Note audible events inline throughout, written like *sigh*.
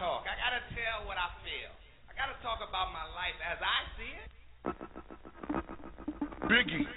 talk. I gotta tell what I feel. I gotta talk about my life as I see it. Biggie.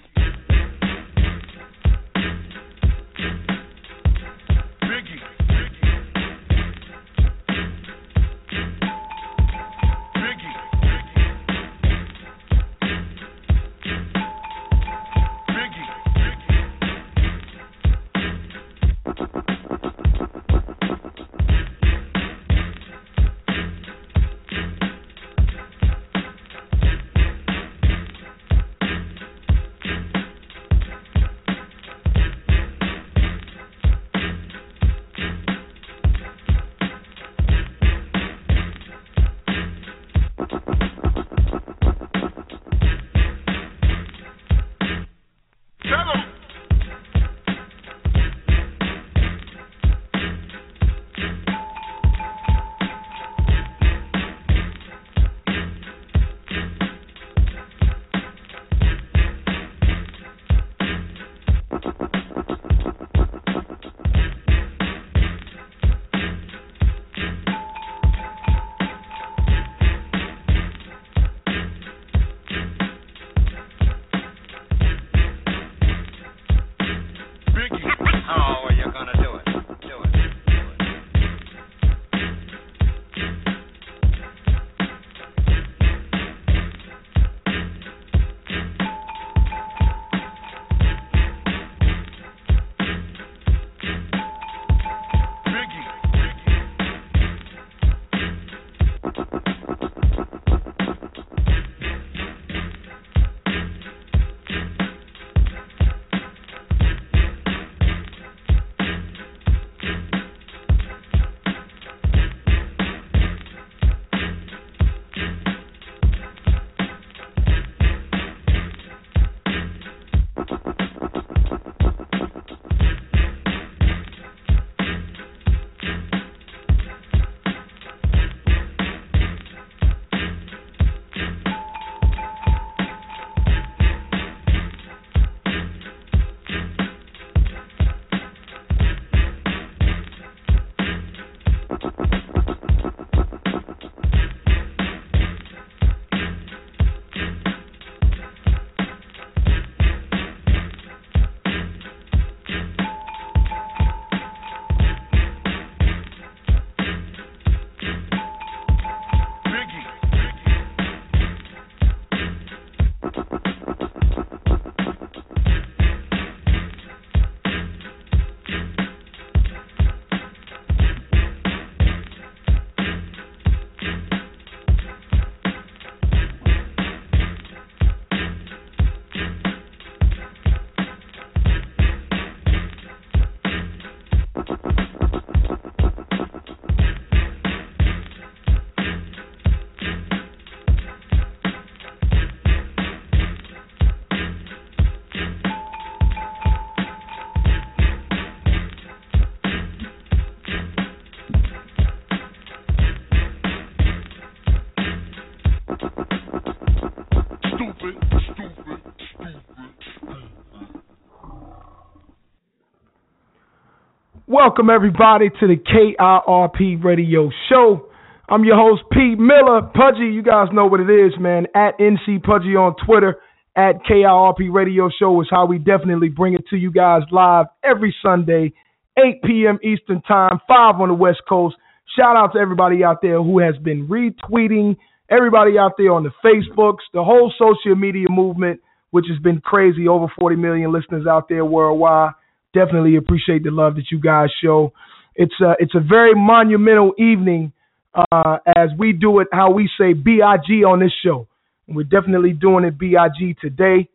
Welcome everybody to the KIRP Radio Show. I'm your host Pete Miller, Pudgy. You guys know what it is, man. At NC Pudgy on Twitter. At KIRP Radio Show is how we definitely bring it to you guys live every Sunday, 8 p.m. Eastern Time, 5 on the West Coast. Shout out to everybody out there who has been retweeting, everybody out there on the Facebooks, the whole social media movement, which has been crazy. Over 40 million listeners out there worldwide. Definitely appreciate the love that you guys show. It's a, it's a very monumental evening uh, as we do it how we say BIG on this show. And we're definitely doing it BIG today.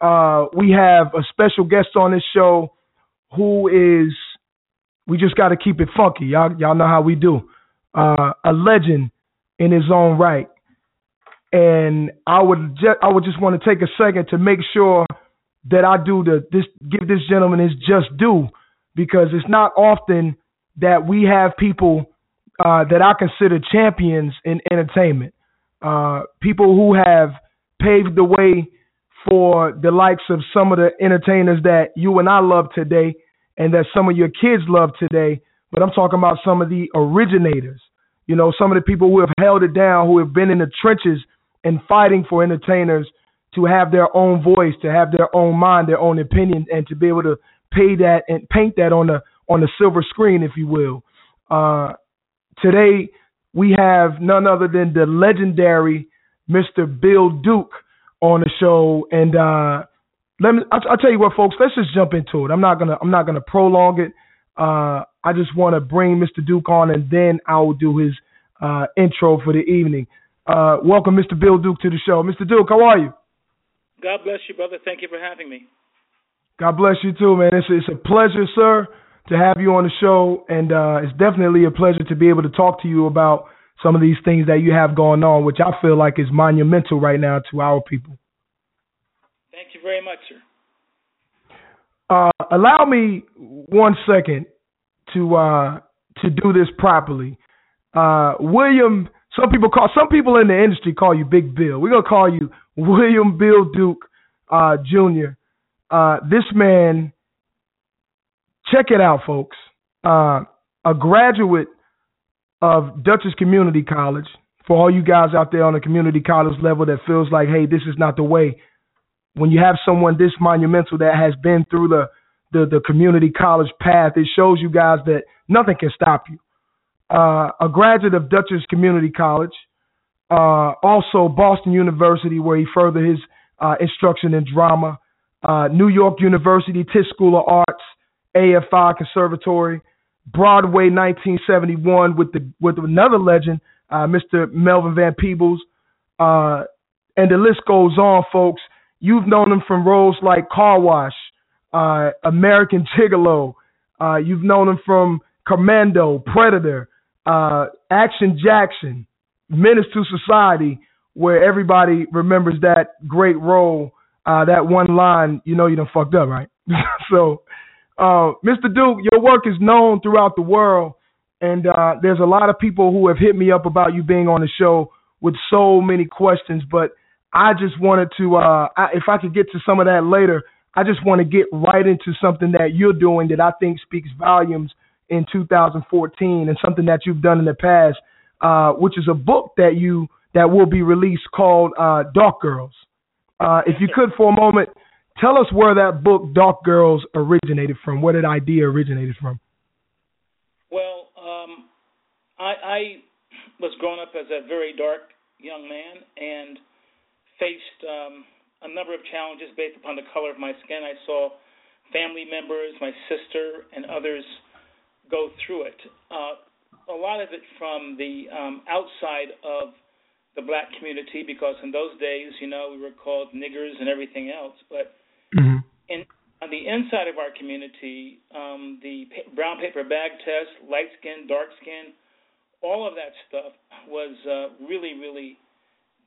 Uh, we have a special guest on this show who is we just got to keep it funky. Y'all y'all know how we do. Uh, a legend in his own right. And I would just I would just want to take a second to make sure that I do to this give this gentleman his just due because it's not often that we have people uh, that I consider champions in entertainment. Uh, people who have paved the way for the likes of some of the entertainers that you and I love today and that some of your kids love today. But I'm talking about some of the originators, you know, some of the people who have held it down, who have been in the trenches and fighting for entertainers to have their own voice, to have their own mind, their own opinion, and to be able to pay that and paint that on the on the silver screen, if you will. Uh, today we have none other than the legendary Mr. Bill Duke on the show, and uh, let me. I'll, I'll, tell you what, folks. Let's just jump into it. I'm not gonna. I'm not gonna prolong it. Uh, I just want to bring Mr. Duke on, and then I will do his uh, intro for the evening. Uh, welcome, Mr. Bill Duke, to the show. Mr. Duke, how are you? God bless you, brother. Thank you for having me. God bless you too, man. It's it's a pleasure, sir, to have you on the show, and uh, it's definitely a pleasure to be able to talk to you about some of these things that you have going on, which I feel like is monumental right now to our people. Thank you very much, sir. Uh, allow me one second to uh, to do this properly. Uh, William, some people call some people in the industry call you Big Bill. We're gonna call you William Bill Duke uh, Jr. Uh, this man, check it out, folks. Uh, a graduate of Dutchess Community College. For all you guys out there on the community college level that feels like, hey, this is not the way. When you have someone this monumental that has been through the the, the community college path, it shows you guys that nothing can stop you. Uh, a graduate of Dutchess Community College, uh, also Boston University, where he furthered his uh, instruction in drama, uh, New York University Tisch School of Arts, AFI Conservatory, Broadway 1971 with the with another legend, uh, Mr. Melvin Van Peebles, uh, and the list goes on, folks. You've known him from roles like Car Wash, American Gigolo. You've known him from Commando, Predator, uh, Action Jackson, Menace to Society, where everybody remembers that great role, uh, that one line. You know you done fucked up, right? *laughs* so uh, Mr. Duke, your work is known throughout the world, and uh, there's a lot of people who have hit me up about you being on the show with so many questions. But I just wanted to, uh, I, if I could get to some of that later, I just want to get right into something that you're doing that I think speaks volumes in 2014 and something that you've done in the past, uh, which is a book that you that will be released called uh, Dark Girls. Uh, if you could, for a moment, Tell us where that book, Dark Girls, originated from. Where did idea originated from? Well, um, I, I was growing up as a very dark young man and faced um, a number of challenges based upon the color of my skin. I saw family members, my sister, and others go through it. Uh, a lot of it from the um, outside of the black community because in those days, you know, we were called niggers and everything else. But Mm-hmm. In, on the inside of our community, um, the pa- brown paper bag test, light skin, dark skin, all of that stuff was uh, really, really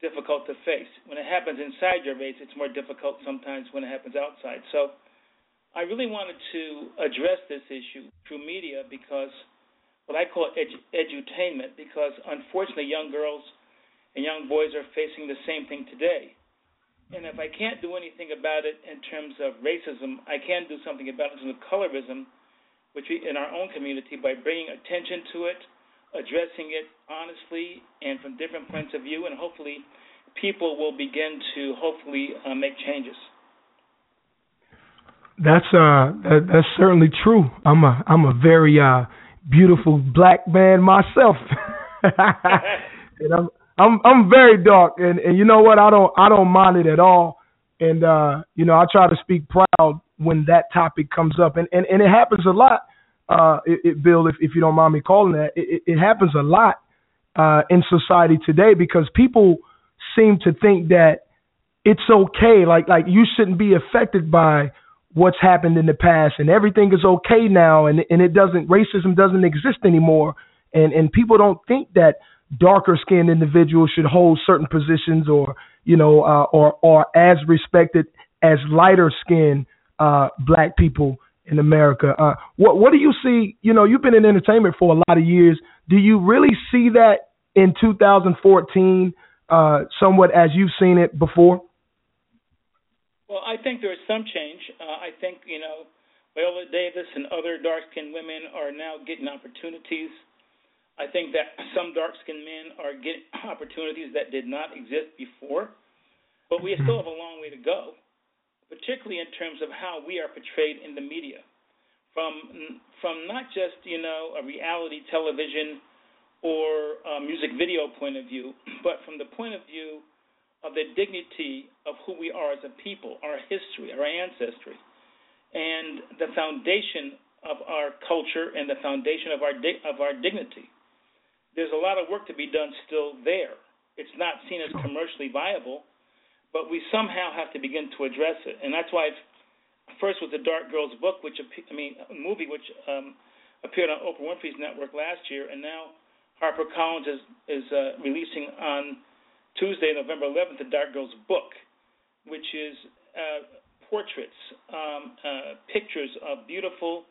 difficult to face. When it happens inside your race, it's more difficult sometimes when it happens outside. So I really wanted to address this issue through media because what I call edu- edutainment, because unfortunately young girls and young boys are facing the same thing today. And if I can't do anything about it in terms of racism, I can do something about it in terms of colorism, which we, in our own community, by bringing attention to it, addressing it honestly and from different points of view, and hopefully people will begin to hopefully uh, make changes. That's uh that, that's certainly true. I'm a I'm a very uh beautiful black man myself. *laughs* and I'm I'm I'm very dark, and and you know what? I don't I don't mind it at all. And uh, you know, I try to speak proud when that topic comes up, and and, and it happens a lot. Uh, it, it, Bill, if if you don't mind me calling that, it, it happens a lot uh, in society today because people seem to think that it's okay, like like you shouldn't be affected by what's happened in the past, and everything is okay now, and and it doesn't racism doesn't exist anymore, and and people don't think that darker skinned individuals should hold certain positions or you know uh, or or as respected as lighter skinned uh, black people in America. Uh, what what do you see? You know, you've been in entertainment for a lot of years. Do you really see that in 2014, uh, somewhat as you've seen it before? Well, I think there is some change. Uh, I think you know Viola Davis and other dark skinned women are now getting opportunities I think that some dark-skinned men are getting *clears throat* opportunities that did not exist before, but we still have a long way to go, particularly in terms of how we are portrayed in the media, from from not just you know a reality television or a music video point of view, *clears throat* but from the point of view of the dignity of who we are as a people, our history, our ancestry, and the foundation of our culture and the foundation of our di- of our dignity there's a lot of work to be done still there. It's not seen as commercially viable, but we somehow have to begin to address it. And that's why, first with the Dark Girls book, which I mean, movie which um, appeared on Oprah Winfrey's network last year, and now HarperCollins is is uh, releasing on Tuesday, November 11th, the Dark Girls book, which is uh, portraits, um, uh, pictures of beautiful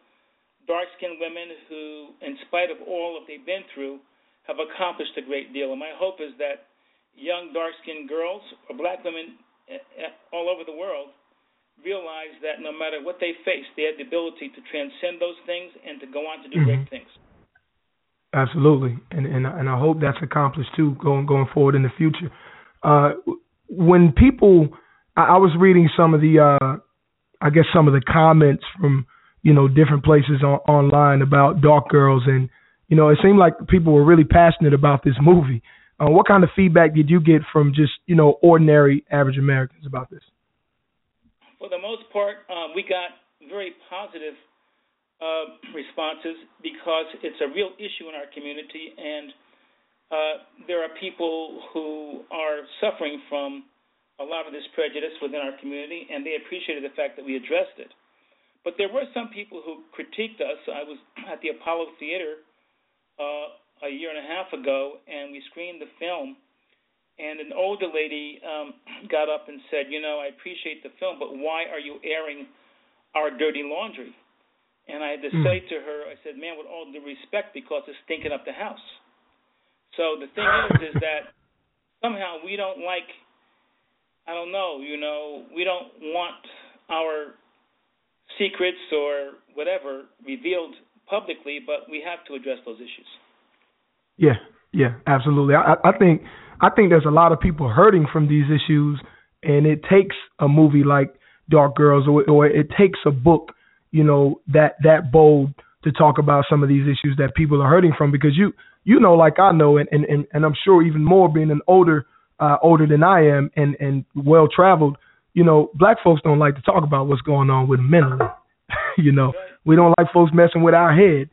dark-skinned women who, in spite of all that they've been through, have accomplished a great deal. And my hope is that young dark skinned girls or black women eh, eh, all over the world realize that no matter what they face, they have the ability to transcend those things and to go on to do mm-hmm. great things. Absolutely, and and and I hope that's accomplished too, going going forward in the future. Uh, when people, I, I was reading some of the, uh, I guess some of the comments from you know different places on, online about Dark Girls and you know, it seemed like people were really passionate about this movie. Uh, what kind of feedback did you get from just you know ordinary average Americans about this? For the most part, um, we got very positive uh, responses because it's a real issue in our community, and uh, there are people who are suffering from a lot of this prejudice within our community, and they appreciated the fact that we addressed it. But there were some people who critiqued us. I was at the Apollo Theater uh, a year and a half ago, and we screened the film. And an older lady um, got up and said, "You know, I appreciate the film, but why are you airing our dirty laundry?" And I had to mm. say to her, I said, "Man, with all due respect, because it's stinking up the house." So the thing is, is *laughs* that somehow we don't like. I don't know. You know, we don't want our secrets or whatever revealed publicly, but we have to address those issues. Yeah, yeah, absolutely. I, I think I think there's a lot of people hurting from these issues, and it takes a movie like Dark Girls, or, or it takes a book, you know, that that bold to talk about some of these issues that people are hurting from. Because you you know, like I know, and and and I'm sure even more being an older uh, older than I am and and well traveled, you know, black folks don't like to talk about what's going on with mentally. *laughs* you know, we don't like folks messing with our head.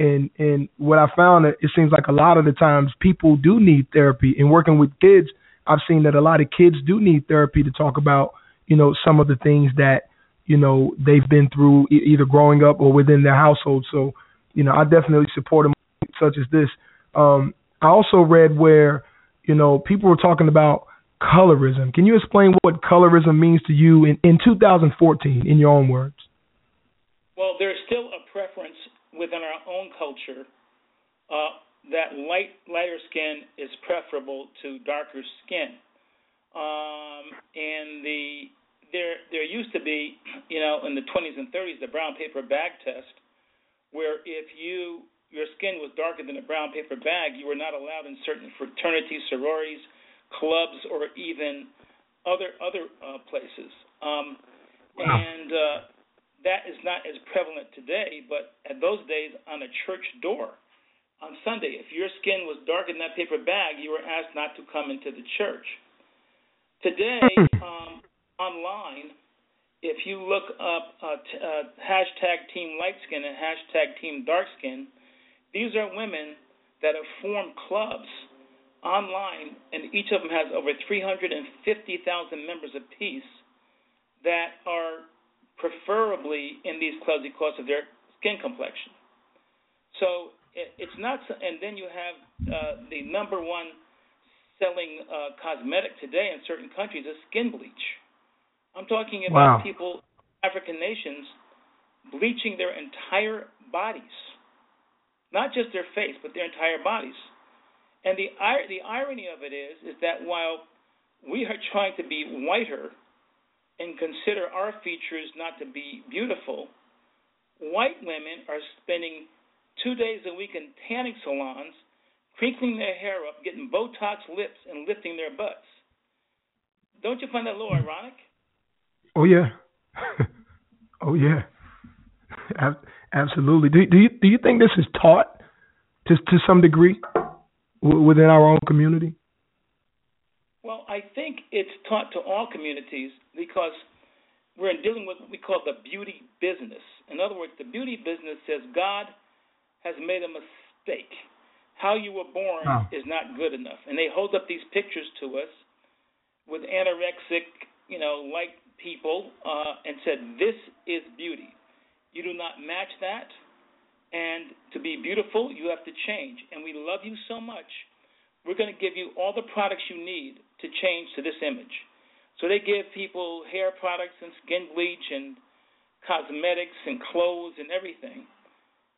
And and what I found that it seems like a lot of the times people do need therapy. And working with kids, I've seen that a lot of kids do need therapy to talk about, you know, some of the things that, you know, they've been through either growing up or within their household. So, you know, I definitely support them such as this. Um, I also read where, you know, people were talking about colorism. Can you explain what colorism means to you in, in 2014 in your own words? Well, there's still a preference within our own culture uh, that light lighter skin is preferable to darker skin. Um, and the there there used to be, you know, in the 20s and 30s, the brown paper bag test, where if you your skin was darker than a brown paper bag, you were not allowed in certain fraternities, sororities, clubs, or even other other uh, places. Um. And uh, that is not as prevalent today, but at those days on a church door on Sunday, if your skin was darker than that paper bag, you were asked not to come into the church. Today, um, online, if you look up uh, t- uh, hashtag Team Light Skin and hashtag Team Dark Skin, these are women that have formed clubs online, and each of them has over 350,000 members apiece that are preferably in these clubs because of their skin complexion. So it, it's not, and then you have uh, the number one selling uh, cosmetic today in certain countries is skin bleach. I'm talking about wow. people, African nations, bleaching their entire bodies, not just their face, but their entire bodies. And the the irony of it is, is that while we are *laughs* trying to be whiter and consider our features not to be beautiful, white women are spending two days a week in tanning salons crinkling their hair up, getting Botox lips, and lifting their butts. Don't you find that a little ironic? Oh yeah. *laughs* oh yeah. Ab- absolutely. Do, do you do you think this is taught to to some degree w- within our own community? Well, I think it's taught to all communities because we're dealing with what we call the beauty business. In other words, the beauty business says God has made a mistake. How you were born Oh. is not good enough. And they hold up these pictures to us with anorexic, you know, like people uh, and said, This is beauty. You do not match that. And to be beautiful, you have to change. And we love you so much. We're going to give you all the products you need to change to this image. So they give people hair products and skin bleach and cosmetics and clothes and everything.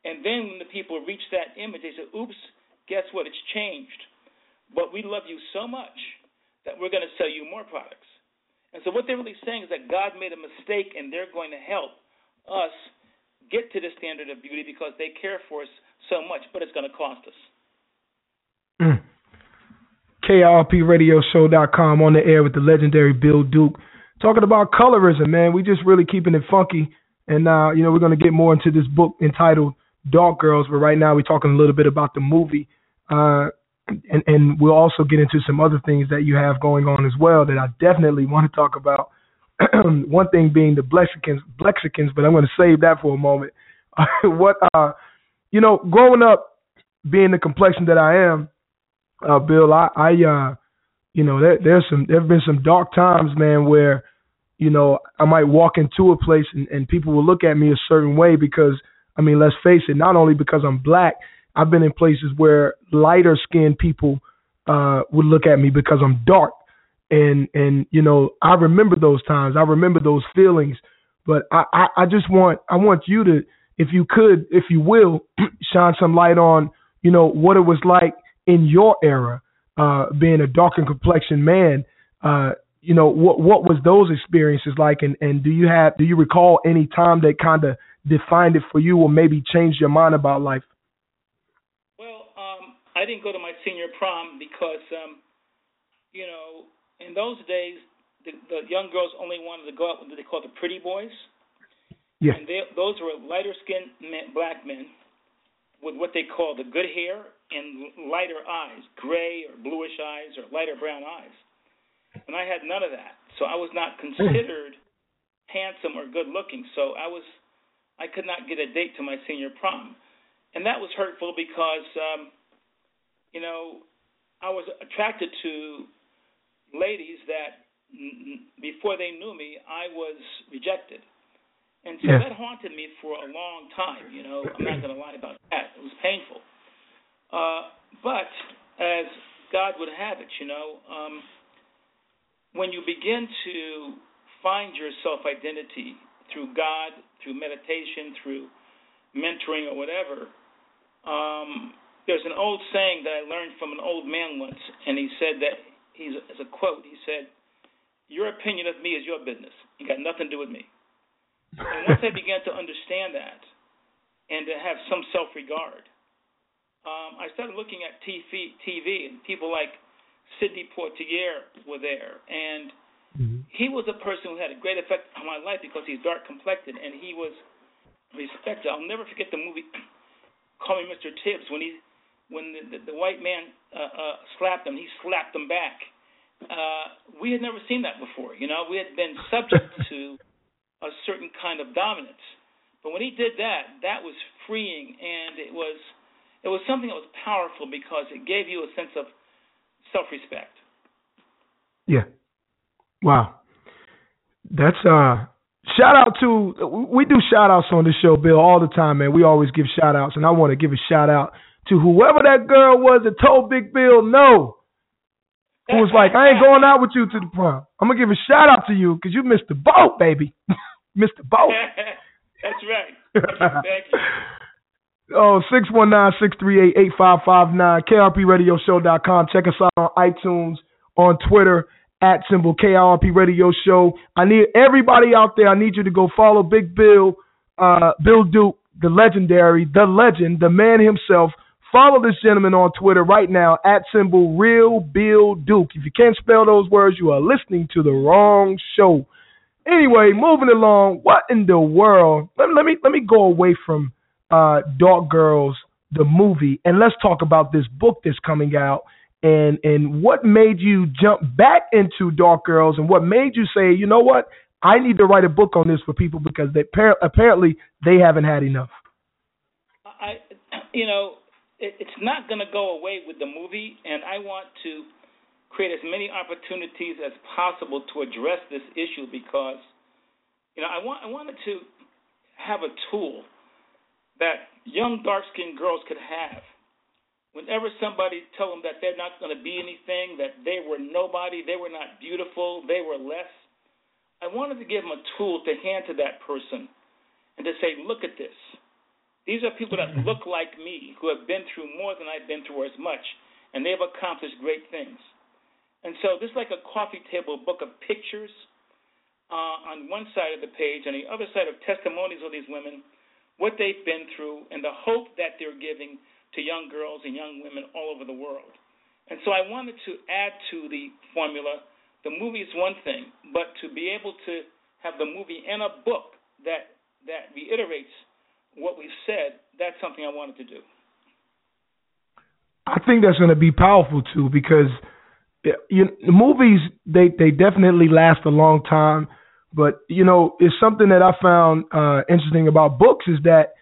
And then when the people reach that image, they say, oops, guess what? It's changed. But we love you so much that we're going to sell you more products. And so what they're really saying is that God made a mistake and they're going to help us get to the standard of beauty because they care for us so much, but it's going to cost us. Mm. KIRPRadioshow.com on the air with the legendary Bill Duke. Talking about colorism, man. We just really keeping it funky. And, uh, you know, we're going to get more into this book entitled Dark Girls, but right now we're talking a little bit about the movie. Uh, and, and we'll also get into some other things that you have going on as well that I definitely want to talk about. *clears throat* One thing being the Blexicans, Blexicans, but I'm going to save that for a moment. *laughs* what, uh, you know, growing up, being the complexion that I am, uh, Bill, I, I, uh, you know, there, there's some, there've been some dark times, man, where, you know, I might walk into a place and, and people will look at me a certain way because, I mean, let's face it, not only because I'm black, I've been in places where lighter skinned people, uh, would look at me because I'm dark. And, and, you know, I remember those times. I remember those feelings, but I, I, I just want, I want you to, if you could, if you will, *clears throat* shine some light on, you know, what it was like in your era, uh, being a darkened complexion man, uh, you know, what what was those experiences like, and and do you have do you recall any time that kind of defined it for you, or maybe changed your mind about life? I didn't go to my senior prom because, um, you know, in those days, the, the young girls only wanted to go out with what they call the pretty boys. Yeah. And they, those were lighter skinned men, black men with what they call the good hair and lighter eyes, gray or bluish eyes or lighter brown eyes. And I had none of that. So I was not considered handsome or good looking. So I was I could not get a date to my senior prom. And that was hurtful because um you know, I was attracted to ladies that before they knew me, I was rejected. And so Yeah. that haunted me for a long time, you know. I'm not going to lie about that. It was painful. Uh, but as God would have it, you know, um, when you begin to find your self identity through God, through meditation, through mentoring or whatever, um, there's an old saying that I learned from an old man once, and he said that he's as a quote. He said, "Your opinion of me is your business. It got nothing to do with me." And once I began to understand that, and to have some self-regard, um, I started looking at TV, TV, and people like Sidney Poitier were there, and he was a person who had a great effect on my life because he's dark complected and he was respected. I'll never forget the movie *clears throat* Call Me Mr. Tibbs when he when the, the, the white man uh, uh, slapped him, he slapped him back. Uh, we had never seen that before. You know, we had been subject *laughs* to a certain kind of dominance, but when he did that, that was freeing and it was it was something that was powerful because it gave you a sense of self-respect. Yeah. Wow. That's uh shout out to we do shout outs on this show, Bill, all the time, man. We always give shout outs and I want to give a shout out to whoever that girl was that told Big Bill no. Who was like, I ain't going out with you to the prom. I'm gonna give a shout out to you because you missed the boat, baby. *laughs* missed the boat. *laughs* That's right. Thank *laughs* you. Oh, 619-638-8559, kirpradioshow.com. Check us out on iTunes, on Twitter, at symbol KIRP Radio Show. I need everybody out there, I need you to go follow Big Bill, uh, Bill Duke, the legendary, the legend, the man himself. Follow this gentleman on Twitter right now at symbol Real Bill Duke. If you can't spell those words, you are listening to the wrong show. Anyway, moving along. What in the world? Let, let me let me go away from uh, Dark Girls, the movie, and let's talk about this book that's coming out. And and what made you jump back into Dark Girls, and what made you say, you know what, I need to write a book on this for people because they apparently they haven't had enough. I, you know, it, it's not going to go away with the movie, and I want to create as many opportunities as possible to address this issue because, you know, I want I wanted to have a tool that young dark skinned girls could have. Whenever somebody told them that they're not going to be anything, that they were nobody, they were not beautiful, they were less, I wanted to give them a tool to hand to that person and to say, look at this. These are people that look like me, who have been through more than I've been through or as much, and they've accomplished great things. And so this is like a coffee table book of pictures uh, on one side of the page, and the other side of testimonies of these women, what they've been through, and the hope that they're giving to young girls and young women all over the world. And so I wanted to add to the formula. The movie is one thing, but to be able to have the movie and a book that that reiterates what we've said, that's something I wanted to do. I think that's going to be powerful too because you know, the movies they they definitely last a long time, but you know it's something that I found uh, interesting about books is that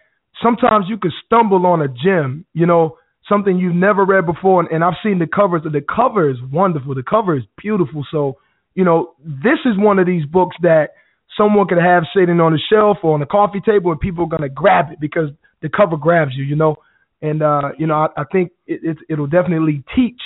sometimes you could stumble on a gem, you know, something you've never read before, and, and I've seen the covers. The cover is wonderful. The cover is beautiful. So you know this is one of these books that someone could have sitting on a shelf or on a coffee table, and people are gonna grab it because the cover grabs you, you know. And uh, you know, I, I think it, it it'll definitely teach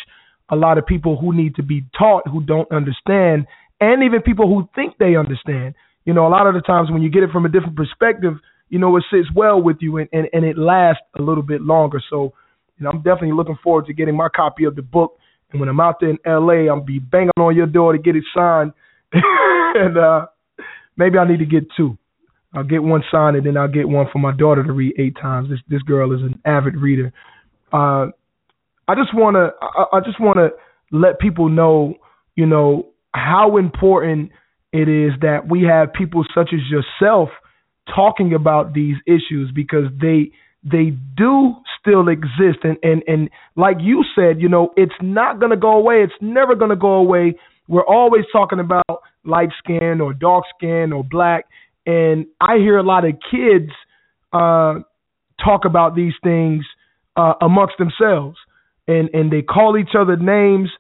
a lot of people who need to be taught who don't understand, and even people who think they understand. You know, a lot of the times when you get it from a different perspective, you know, it sits well with you and, and, and it lasts a little bit longer. So, you know, I'm definitely looking forward to getting my copy of the book. And when I'm out there in LA, I'll be banging on your door to get it signed. *laughs* and uh Maybe I need to get two. I'll get one signed and then I'll get one for my daughter to read eight times. This this girl is an avid reader. Uh, I just wanna I, I just wanna let people know, you know, how important it is that we have people such as yourself talking about these issues because they they do still exist and and and like you said, you know, it's not going to go away. It's never going to go away. We're always talking about light skin or dark skin or black. And I hear a lot of kids uh, talk about these things uh, amongst themselves, and and they call each other names,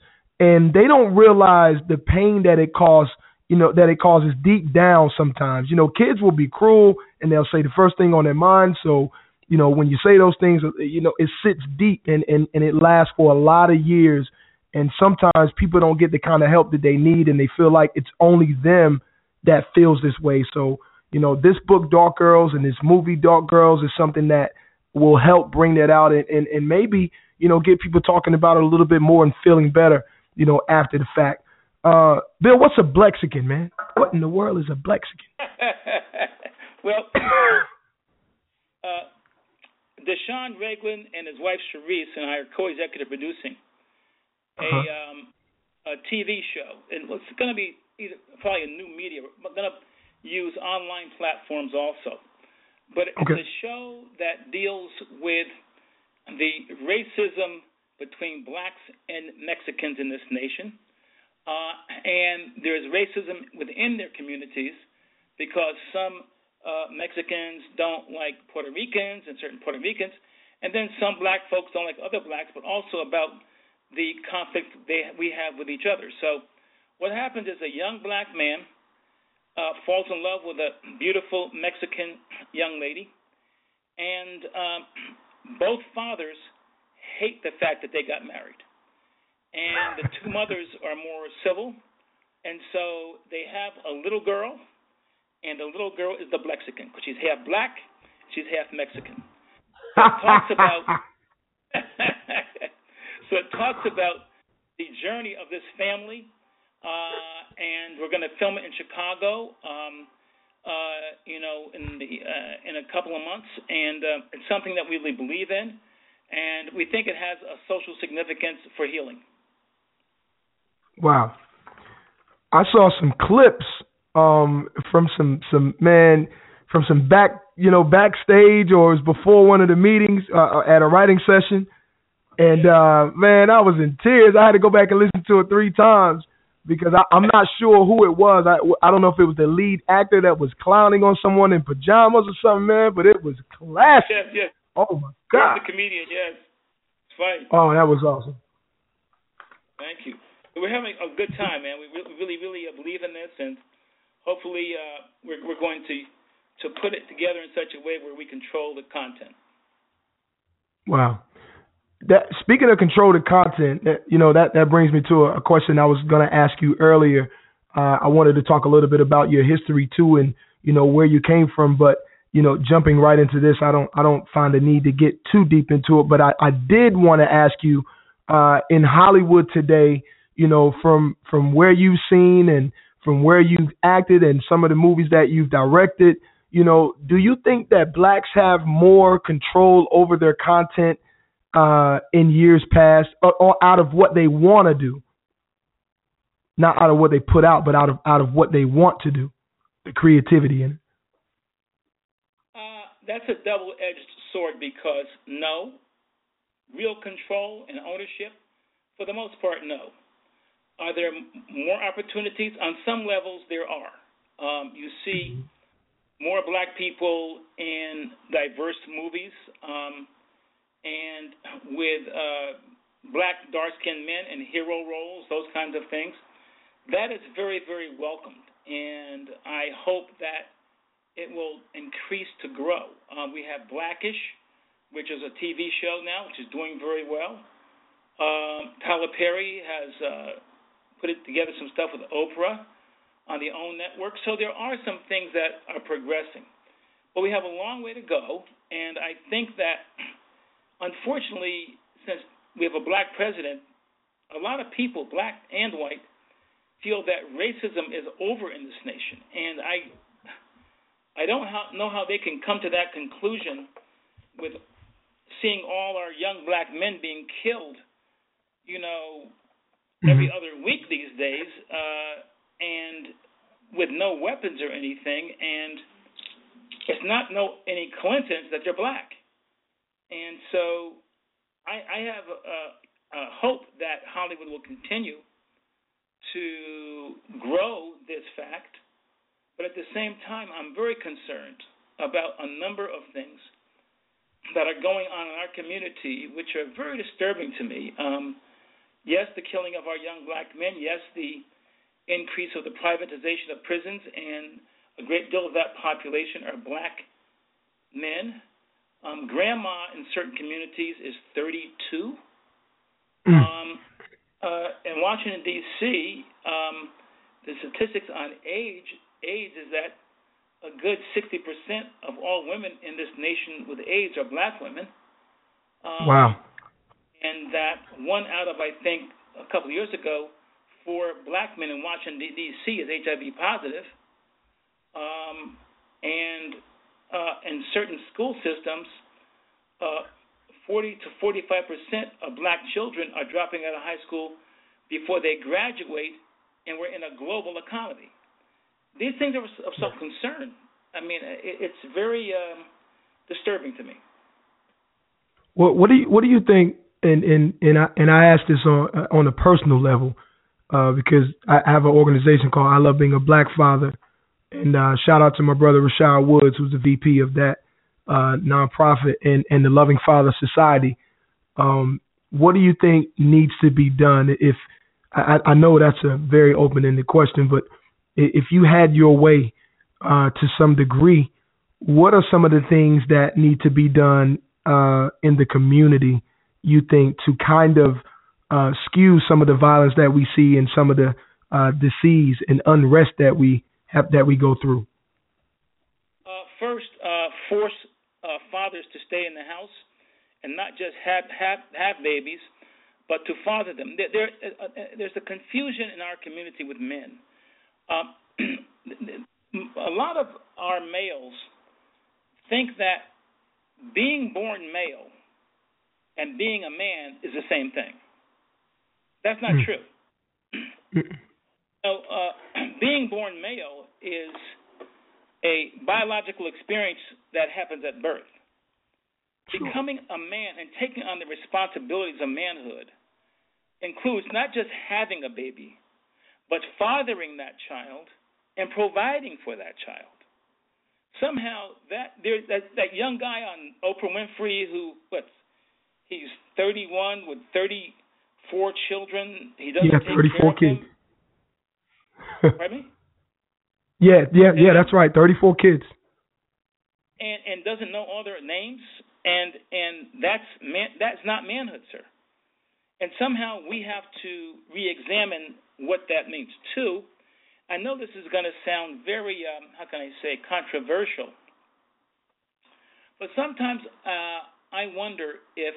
and they don't realize the pain that it causes. You know that it causes deep down. Sometimes, you know, kids will be cruel, and they'll say the first thing on their mind. So, you know, when you say those things, you know, it sits deep, and and and it lasts for a lot of years and sometimes people don't get the kind of help that they need and they feel like it's only them that feels this way. So, you know, this book, Dark Girls, and this movie, Dark Girls, is something that will help bring that out and, and, and maybe, you know, get people talking about it a little bit more and feeling better, you know, after the fact. Uh, Bill, what's a Blexican, man? What in the world is a Blexican? *laughs* well, uh, Deshaun Ragland and his wife Cherise and I are co-executive producing uh-huh. a um, a TV show, and it's going to be either, probably a new media. We're going to use online platforms also, but it's okay. a show that deals with the racism between blacks and Mexicans in this nation. Uh, and there's racism within their communities because some uh, Mexicans don't like Puerto Ricans and certain Puerto Ricans, and then some black folks don't like other blacks, but also about the conflict they, we have with each other. So, what happens is a young black man uh, falls in love with a beautiful Mexican young lady, and um, both fathers hate the fact that they got married. And the two mothers are more civil, and so they have a little girl, and the little girl is the Blexican because she's half black, she's half Mexican. *laughs* it talks about *laughs* So it talks about the journey of this family, uh, and we're going to film it in Chicago. Um, uh, you know, in the uh, in a couple of months, and uh, it's something that we really believe in. and we think it has a social significance for healing. Wow. I saw some clips um from some some man from some back you know backstage or it was before one of the meetings uh, at a writing session and uh man I was in tears I had to go back and listen to it three times because I, I'm not sure who it was I I don't know if it was the lead actor that was clowning on someone in pajamas or something man but it was classic Yes, yes. oh my god the comedian. Yes, it's funny. oh that was awesome Thank you. We're having a good time, man. We really, really, believe in this, and hopefully, uh, we're we're going to to put it together in such a way where we control the content. Wow. That speaking of controlled content, that, you know that that brings me to a, a question I was going to ask you earlier. Uh, I wanted to talk a little bit about your history too, and you know where you came from. But you know, jumping right into this, I don't I don't find a need to get too deep into it. But I, I did want to ask you uh, in Hollywood today, you know, from from where you've seen and from where you've acted and some of the movies that you've directed, you know, do you think that blacks have more control over their content uh, in years past, or, or out of what they want to do, not out of what they put out, but out of out of what they want to do, the creativity in it? Uh, that's a double-edged sword because no, real control and ownership, for the most part, no. Are there more opportunities? On some levels, there are. Um, you see more black people in diverse movies, um, and with uh, black dark-skinned men in hero roles, those kinds of things. That is very, very welcomed, and I hope that it will increase to grow. Um, we have Blackish, which is a TV show now, which is doing very well. Um, Tyler Perry has uh, put it together some stuff with Oprah on the OWN network. So there are some things that are progressing, but we have a long way to go. And I think that, unfortunately, since we have a black president, a lot of people, black and white, feel that racism is over in this nation, and I, I don't know how they can come to that conclusion with seeing all our young black men being killed, you know, every other week these days, uh, and with no weapons or anything, and it's not no any coincidence that they're black, and so I, I have a, a hope that Hollywood will continue to grow this fact, but at the same time, I'm very concerned about a number of things that are going on in our community, which are very disturbing to me. Um, yes, the killing of our young black men. Yes, the increase of the privatization of prisons, and a great deal of that population are black men. Um, grandma in certain communities is 32. Um, uh, in Washington D.C., um, the statistics on age AIDS is that a good 60% of all women in this nation with AIDS are black women. Um, Wow. and that one out of I think a couple of years ago, four black men in Washington D.C. is HIV positive, um, and uh, in certain school systems, uh, 40 to 45 percent of black children are dropping out of high school before they graduate, and we're in a global economy. These things are of some concern. I mean, it, it's very um, disturbing to me. What what do you what do you think? And and and I and I ask this on on a personal level, uh, because I have an organization called I Love Being a Black Father, and uh, shout out to my brother Rashad Woods, who's the VP of that uh, nonprofit and and the Loving Father Society. Um, what do you think needs to be done? If I, I know that's a very open-ended question, but if you had your way uh, to some degree, what are some of the things that need to be done uh, in the community? You think to kind of uh, skew some of the violence that we see and some of the uh, disease and unrest that we have that we go through. Uh, first, uh, force uh, fathers to stay in the house and not just have have have babies, but to father them. There, there uh, uh, there's a confusion in our community with men. Um, *clears throat* a lot of our males think that being born male and being a man is the same thing. That's not Mm. true. So, uh, *clears throat* being born male is a biological experience that happens at birth. Sure. Becoming a man and taking on the responsibilities of manhood includes not just having a baby, but fathering that child and providing for that child. Somehow that there that, that young guy on Oprah Winfrey who what he's 31 with 34 children. He doesn't Yeah, take 34 care of kids. them. Pardon yeah, yeah, yeah. That's right. Thirty-four kids. and and doesn't know all their names and and that's man that's not manhood sir and somehow we have to re-examine what that means too i know this is going to sound very um how can i say controversial but sometimes uh i wonder if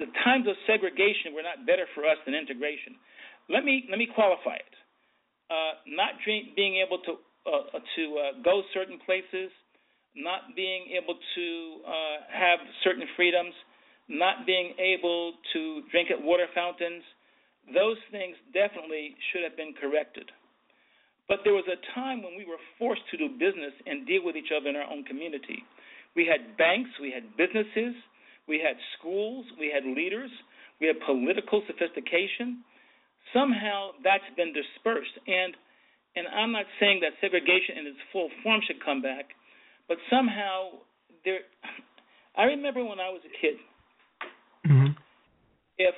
the times of segregation were not better for us than integration let me let me qualify it uh not dream, being able to uh, to uh, go certain places, not being able to uh, have certain freedoms, not being able to drink at water fountains, those things definitely should have been corrected. But there was a time when we were forced to do business and deal with each other in our own community. We had banks, we had businesses, we had schools, we had leaders, we had political sophistication. Somehow that's been dispersed. And and I'm not saying that segregation in its full form should come back, but somehow there. I remember when I was a kid, hmm if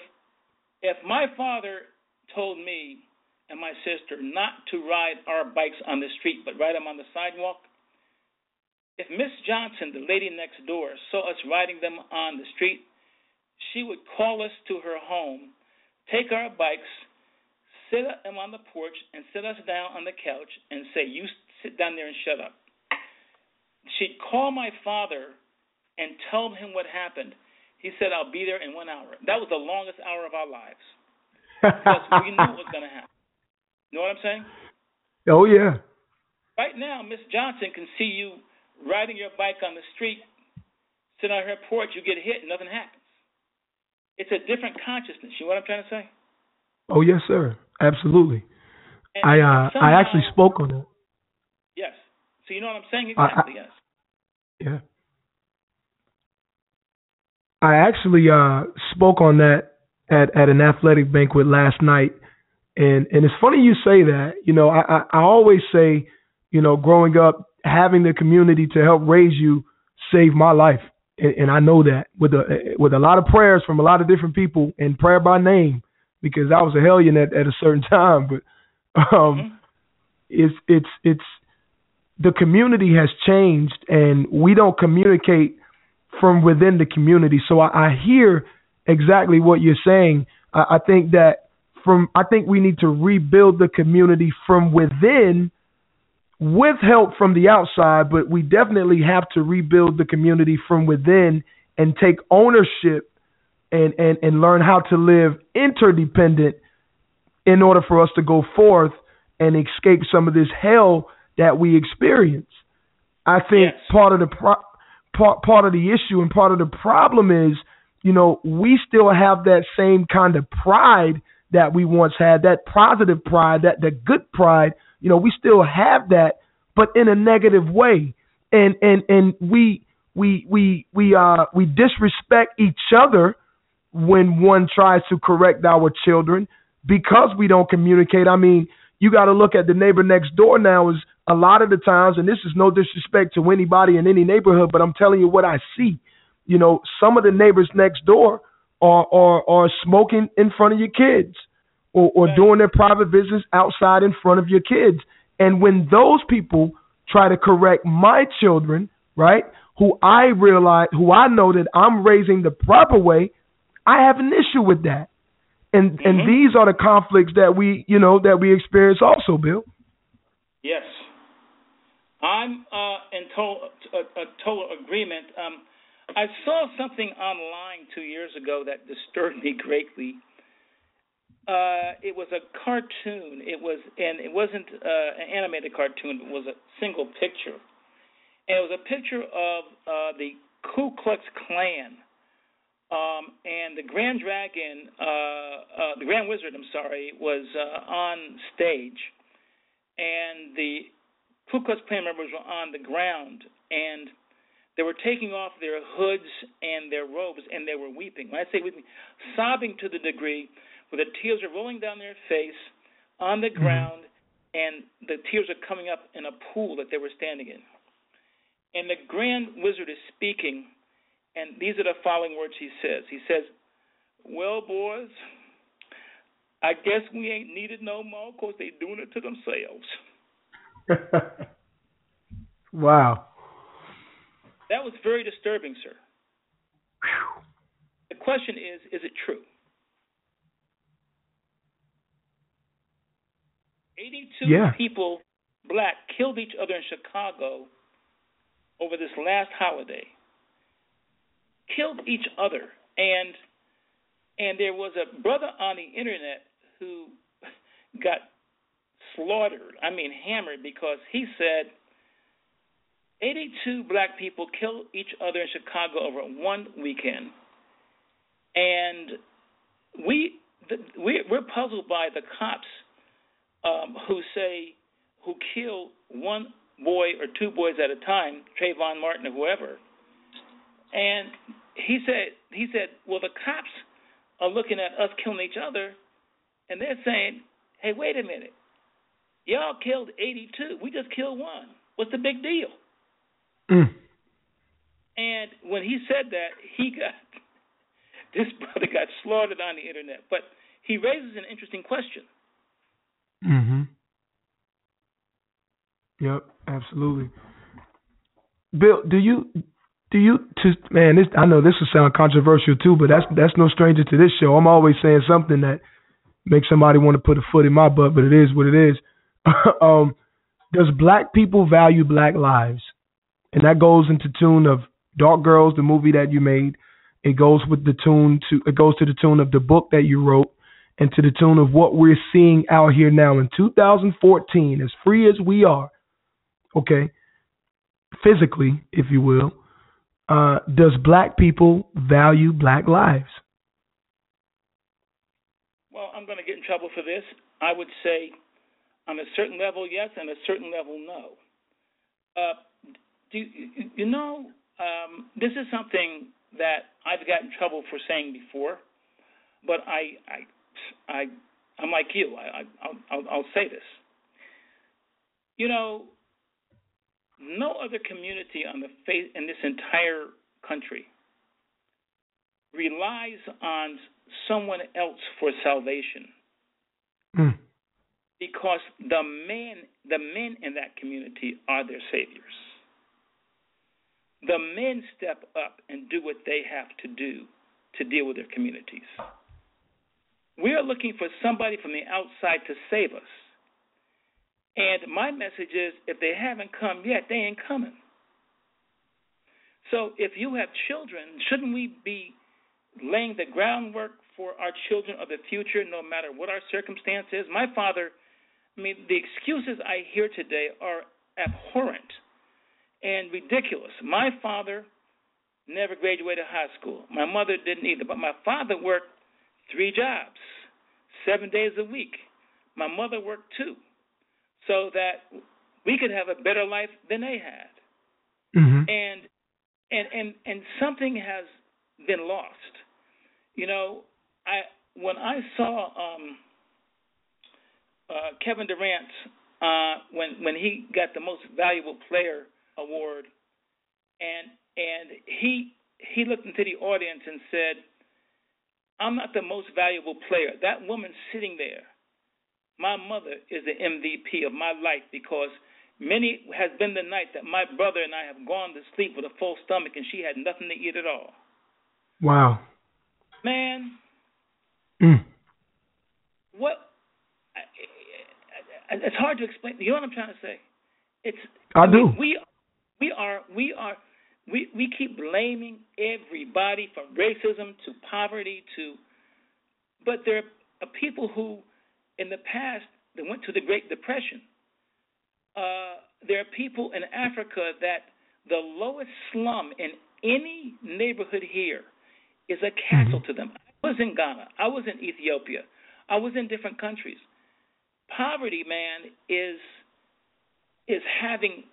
if my father told me and my sister not to ride our bikes on the street but ride them on the sidewalk, if Miss Johnson, the lady next door, saw us riding them on the street, she would call us to her home, take our bikes, sit them on the porch, and sit us down on the couch and say, "You sit down there and shut up." She'd call my father and tell him what happened. He said, "I'll be there in one hour." That was the longest hour of our lives because we knew it was going to happen. You know what I'm saying? oh yeah. Right now, Miss Johnson can see you riding your bike on the street, sit on her porch, you get hit, and nothing happens. It's a different consciousness. You know what I'm trying to say? Oh yes, sir. Absolutely. And I uh I actually spoke on that. Yes. So you know what I'm saying? I- I- Exactly. yes. Yeah. I actually uh spoke on that at at an athletic banquet last night and and it's funny you say that. You know, I I, I always say, you know, growing up having the community to help raise you saved my life. And, and I know that with a with a lot of prayers from a lot of different people and prayer by name because I was a hellion at, at a certain *laughs* time, but um Mhm. it's it's it's the community has changed and we don't communicate from within the community. So I, I hear exactly what you're saying. I, I think that from I think we need to rebuild the community from within with help from the outside, but we definitely have to rebuild the community from within and take ownership and, and, and learn how to live interdependent in order for us to go forth and escape some of this hell that we experience. I think Yes. part of the pro- part part of the issue and part of the problem is, you know, we still have that same kind of pride that we once had, that positive pride, that the good pride. You know, we still have that, but in a negative way, and and and we we we we uh we disrespect each other when one tries to correct our children because we don't communicate. I mean, you got to look at the neighbor next door now is a lot of the times, and this is no disrespect to anybody in any neighborhood, but I'm telling you what I see. You know, some of the neighbors next door are are, are smoking in front of your kids or, or doing their private business outside in front of your kids. And when those people try to correct my children, right, who I realize, who I know that I'm raising the proper way, I have an issue with that. And and Mhm. these are the conflicts that we, you know, that we experience also, Bill. Yes. I'm uh, in total, total agreement. Um, I saw something online two years ago that disturbed me greatly. Uh, it was a cartoon. It was, and it wasn't uh, an animated cartoon. It was a single picture, and it was a picture of uh, the Ku Klux Klan um, and the Grand Dragon, uh, uh, the Grand Wizard, I'm sorry, was uh, on stage, and the Ku Klux Klan members were on the ground, and they were taking off their hoods and their robes, and they were weeping. When I say weeping, sobbing to the degree where the tears are rolling down their face on the ground, and the tears are coming up in a pool that they were standing in. And the Grand Wizard is speaking, and these are the following words he says. He says, Well, boys, I guess we ain't needed no more because they doing it to themselves. *laughs* wow. That was very disturbing, sir. The question is, is it true? 82 Yeah. people, black, killed each other in Chicago over this last holiday. Killed each other, and and there was a brother on the internet who *laughs* got slaughtered. I mean, hammered because he said 82 black people killed each other in Chicago over one weekend, and we we're puzzled by the cops um, who say who kill one boy or two boys at a time, Trayvon Martin or whoever. And he said he said, well, the cops are looking at us killing each other, and they're saying, hey, wait a minute, y'all killed 82, we just killed one. What's the big deal? Mm. And when he said that, he got *laughs* this brother got slaughtered on the internet. But he raises an interesting question. Mhm. Yep, absolutely. Bill, do you do you to man, this I know this will sound controversial too, but that's that's no stranger to this show. I'm always saying something that makes somebody want to put a foot in my butt, but it is what it is. *laughs* um, does black people value black lives? And that goes into tune of Dark Girls, the movie that you made. It goes with the tune to it goes to the tune of the book that you wrote and to the tune of what we're seeing out here now in 2014, as free as we are, okay, physically, if you will, uh, does black people value black lives? Well, I'm going to get in trouble for this. I would say, on a certain level, yes, and a certain level, no. Uh, do you, know? Um, this is something that I've gotten in trouble for saying before, but I, I I I'm like you. I, I I'll, I'll say this. You know, no other community on the face in this entire country relies on someone else for salvation Mm. because the men the men in that community are their saviors. The men step up and do what they have to do to deal with their communities. We are looking for somebody from the outside to save us. And my message is if they haven't come yet, they ain't coming. So if you have children, shouldn't we be laying the groundwork for our children of the future no matter what our circumstances? My father, I mean, the excuses I hear today are abhorrent and ridiculous. My father never graduated high school. My mother didn't either, but my father worked three jobs, seven days a week. My mother worked two, so that we could have a better life than they had. Mm-hmm. And and and and something has been lost. You know, I when I saw um, uh, Kevin Durant uh, when when he got the Most Valuable Player award, and and he he looked into the audience and said, "I'm not the most valuable player. That woman sitting there, my mother, is the MVP of my life because." Many has been the night that my brother and I have gone to sleep with a full stomach and she had nothing to eat at all. Wow. Man, Mm. what? I, I, it's hard to explain. You know what I'm trying to say? It's. I do. we we are we are we we keep blaming everybody from racism to poverty to, but there are people who, in the past, that went to the Great Depression. Uh, there are people in Africa that the lowest slum in any neighborhood here is a castle to them. I was in Ghana. I was in Ethiopia. I was in different countries. Poverty, man, is is having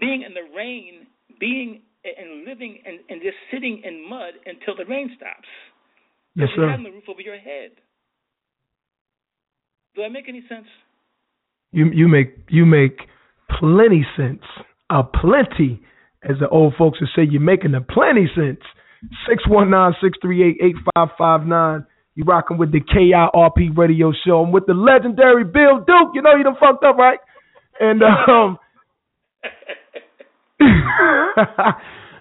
being in the rain, being and living and, and just sitting in mud until the rain stops. Yes, sir. having the roof over your head. Do I make any sense? You you make you make plenty sense. A plenty, as the old folks would say, you're making a plenty sense. Six one nine six three eight eight five five nine. You rocking with the KIRP radio show. I'm with the legendary Bill Duke. You know you done fucked up, right? And um *laughs*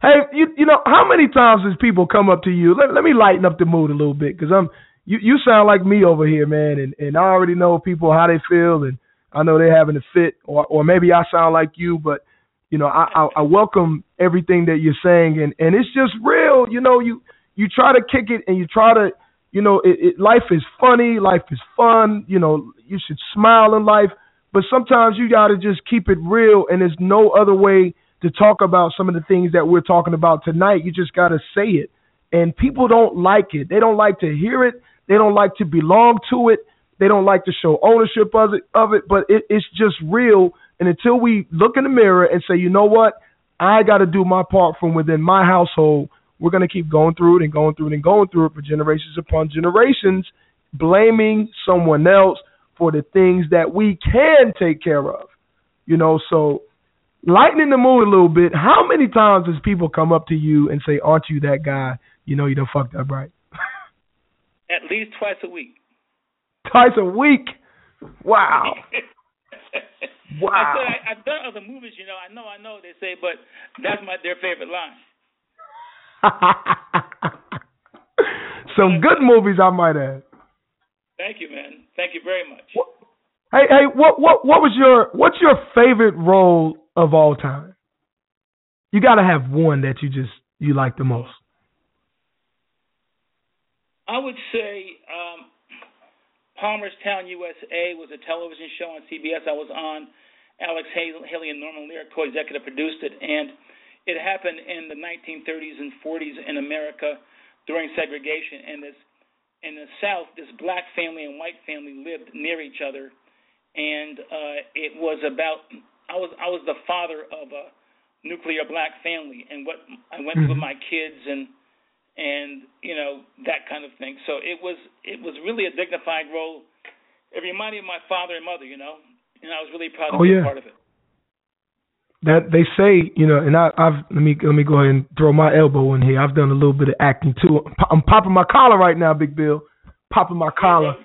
hey, you you know how many times does people come up to you? Let, let me lighten up the mood a little bit because I'm you you sound like me over here, man, and and I already know people how they feel, and I know they're having a fit, or or maybe I sound like you, but you know I I, I welcome everything that you're saying, and and it's just real. You know you you try to kick it and you try to you know it, it life is funny, life is fun. You know you should smile in life, but sometimes you got to just keep it real, and there's no other way to talk about some of the things that we're talking about tonight. You just got to say it. And people don't like it. They don't like to hear it. They don't like to belong to it. They don't like to show ownership of it, of it but it, it's just real. And until we look in the mirror and say, you know what, I got to do my part from within my household, we're going to keep going through it and going through it and going through it for generations upon generations, blaming someone else for the things that we can take care of. You know, so lightening the mood a little bit. How many times does people come up to you and say, "Aren't you that guy? You know you done fucked up, right?" At least twice a week. Twice a week. Wow. *laughs* Wow. I said I, I've done other movies, you know. I know, I know. They say, but that's my their favorite line. *laughs* Some good movies, I might add. Thank you, man. Thank you very much. What, hey, hey, what, what, what was your, what's your favorite role of all time? You got to have one that you just you like the most. I would say um, Palmerstown, USA was a television show on CBS. I was on. Alex Haley and Norman Lear co-executive produced it, and it happened in the 1930s and 40s in America during segregation. And this in the South, this black family and white family lived near each other, and uh, it was about. I was I was the father of a nuclear black family, and what I went through with my kids and and you know that kind of thing. So it was it was really a dignified role. It reminded me of my father and mother, you know, and I was really proud to Oh, be yeah. a part of it. That they say, you know, and I, I've let me let me go ahead and throw my elbow in here. I've done a little bit of acting too. I'm, I'm popping my collar right now, Big Bill. Popping my collar.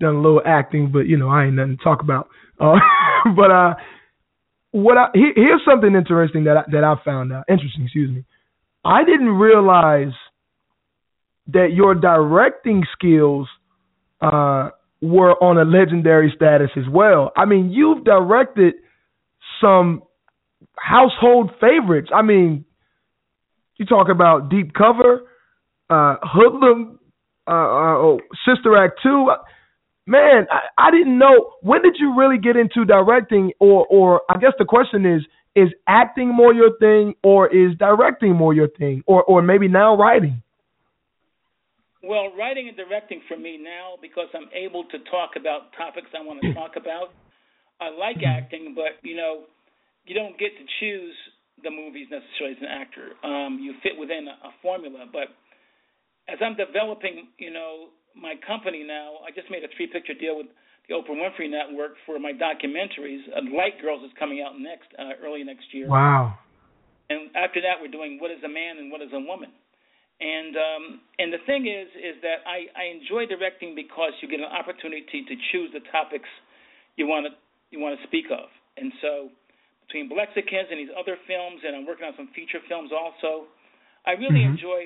Done a little acting, but you know, I ain't nothing to talk about. Uh, *laughs* but uh, what I here, here's something interesting that I, that I found out. Interesting, excuse me. I didn't realize that your directing skills uh, were on a legendary status as well. I mean, you've directed some household favorites. I mean, you talk about Deep Cover, uh, Hoodlum, uh, uh, oh, Sister Act Two. Man, I, I didn't know. When did you really get into directing? Or, or I guess the question is: Is acting more your thing, or is directing more your thing, or, or maybe now writing? Well, writing and directing for me now because I'm able to talk about topics I want to *laughs* talk about. I like acting, but you know, you don't get to choose the movies necessarily as an actor. Um, you fit within a, a formula, but as I'm developing, you know, my company now, I just made a three-picture deal with the Oprah Winfrey Network for my documentaries. Uh, Light Girls is coming out next, uh, early next year. Wow. And after that, we're doing What is a Man and What is a Woman. And um, and the thing is, is that I, I enjoy directing because you get an opportunity to choose the topics you want to you want to speak of. And so between Blexicans and these other films, and I'm working on some feature films also, I really Mhm. enjoy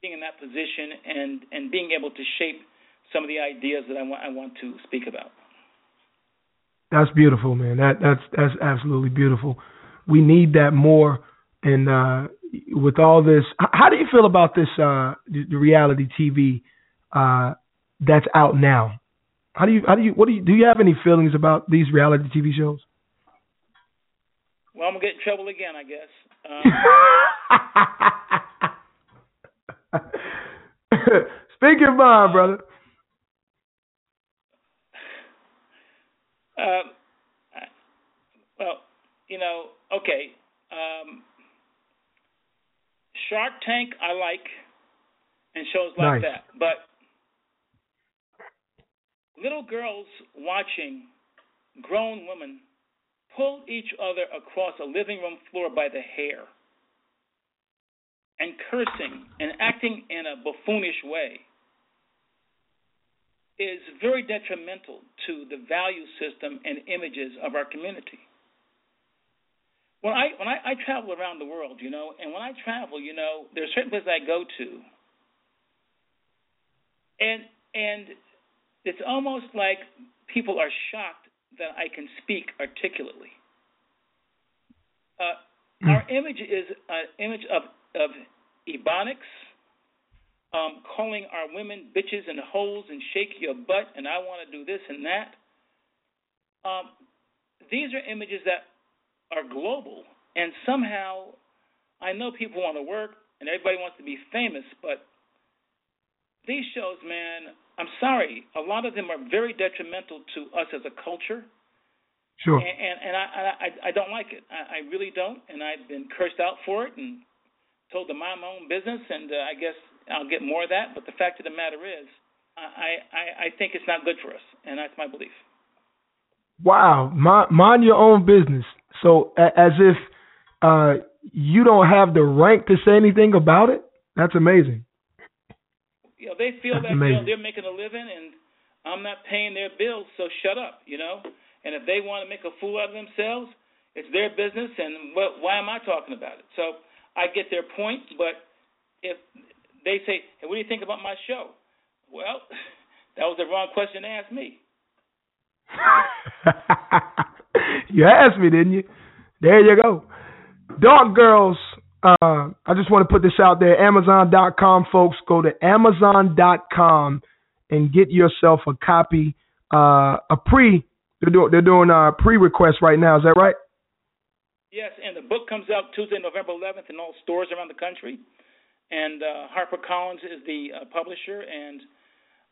being in that position and and being able to shape some of the ideas that I want I want to speak about. That's beautiful, man. That that's that's absolutely beautiful. We need that more. And uh, with all this, how do you feel about this uh, the, the reality TV uh, that's out now? How do you how do you what do you do you have any feelings about these reality TV shows? Well, I'm gonna get in trouble again, I guess. Um, *laughs* Speak your mind, brother. Um, well, you know, okay. Um, Shark Tank, I like, and shows like Nice. that. But little girls watching grown women pull each other across a living room floor by the hair and cursing and acting in a buffoonish way is very detrimental to the value system and images of our community. When I when I, I travel around the world, you know, and when I travel, you know, there's certain places I go to, and and it's almost like people are shocked that I can speak articulately. Uh, our image is an image of of ebonics, um, calling our women bitches and holes and shake your butt and I want to do this and that. Um, these are images that are global, and somehow I know people want to work and everybody wants to be famous, but these shows, man, I'm sorry, a lot of them are very detrimental to us as a culture. Sure. And and, and I, I I don't like it. I, I really don't, and I've been cursed out for it and told to mind my own business. And uh, I guess I'll get more of that. But the fact of the matter is, I I, I think it's not good for us, and that's my belief. Wow, mind, mind your own business. So as if uh, you don't have the rank to say anything about it. That's amazing. You know, they feel That's that you know, they're making a living, and I'm not paying their bills, so shut up. You know, and if they want to make a fool out of themselves, it's their business, and what, why am I talking about it? So I get their point, but if they say, "Hey, what do you think about my show?" Well, *laughs* that was the wrong question to ask me. *laughs* you asked me, didn't you? There you go. Dark Girls. Uh, I just want to put this out there. Amazon.com, folks. Go to Amazon.com and get yourself a copy. Uh, a pre. They're doing they're doing a pre request right now. Is that right? Yes, and the book comes out Tuesday, November 11th, in all stores around the country. And uh, HarperCollins is the uh, publisher, and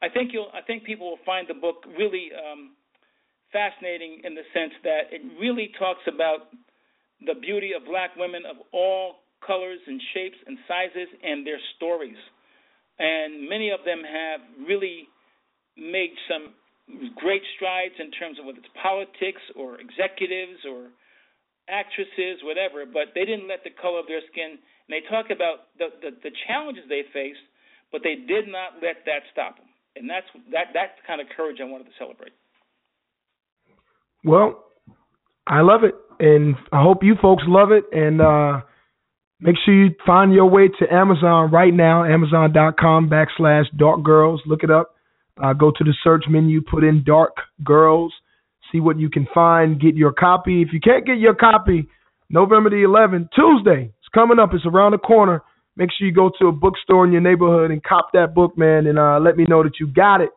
I think you'll I think people will find the book really um, fascinating in the sense that it really talks about the beauty of black women of all colors and shapes and sizes and their stories. And many of them have really made some great strides in terms of whether it's politics or executives or actresses, whatever, but they didn't let the color of their skin. And they talk about the, the, the challenges they faced, but they did not let that stop them. And that's that that's the kind of courage I wanted to celebrate. Well, I love it, and I hope you folks love it. And uh, make sure you find your way to Amazon right now. Amazon.com backslash Dark Girls. Look it up. Uh, go to the search menu, put in Dark Girls, see what you can find. Get your copy. If you can't get your copy, November the 11th, Tuesday, coming up. It's around the corner. Make sure you go to a bookstore in your neighborhood and cop that book, man, and uh, let me know that you got it.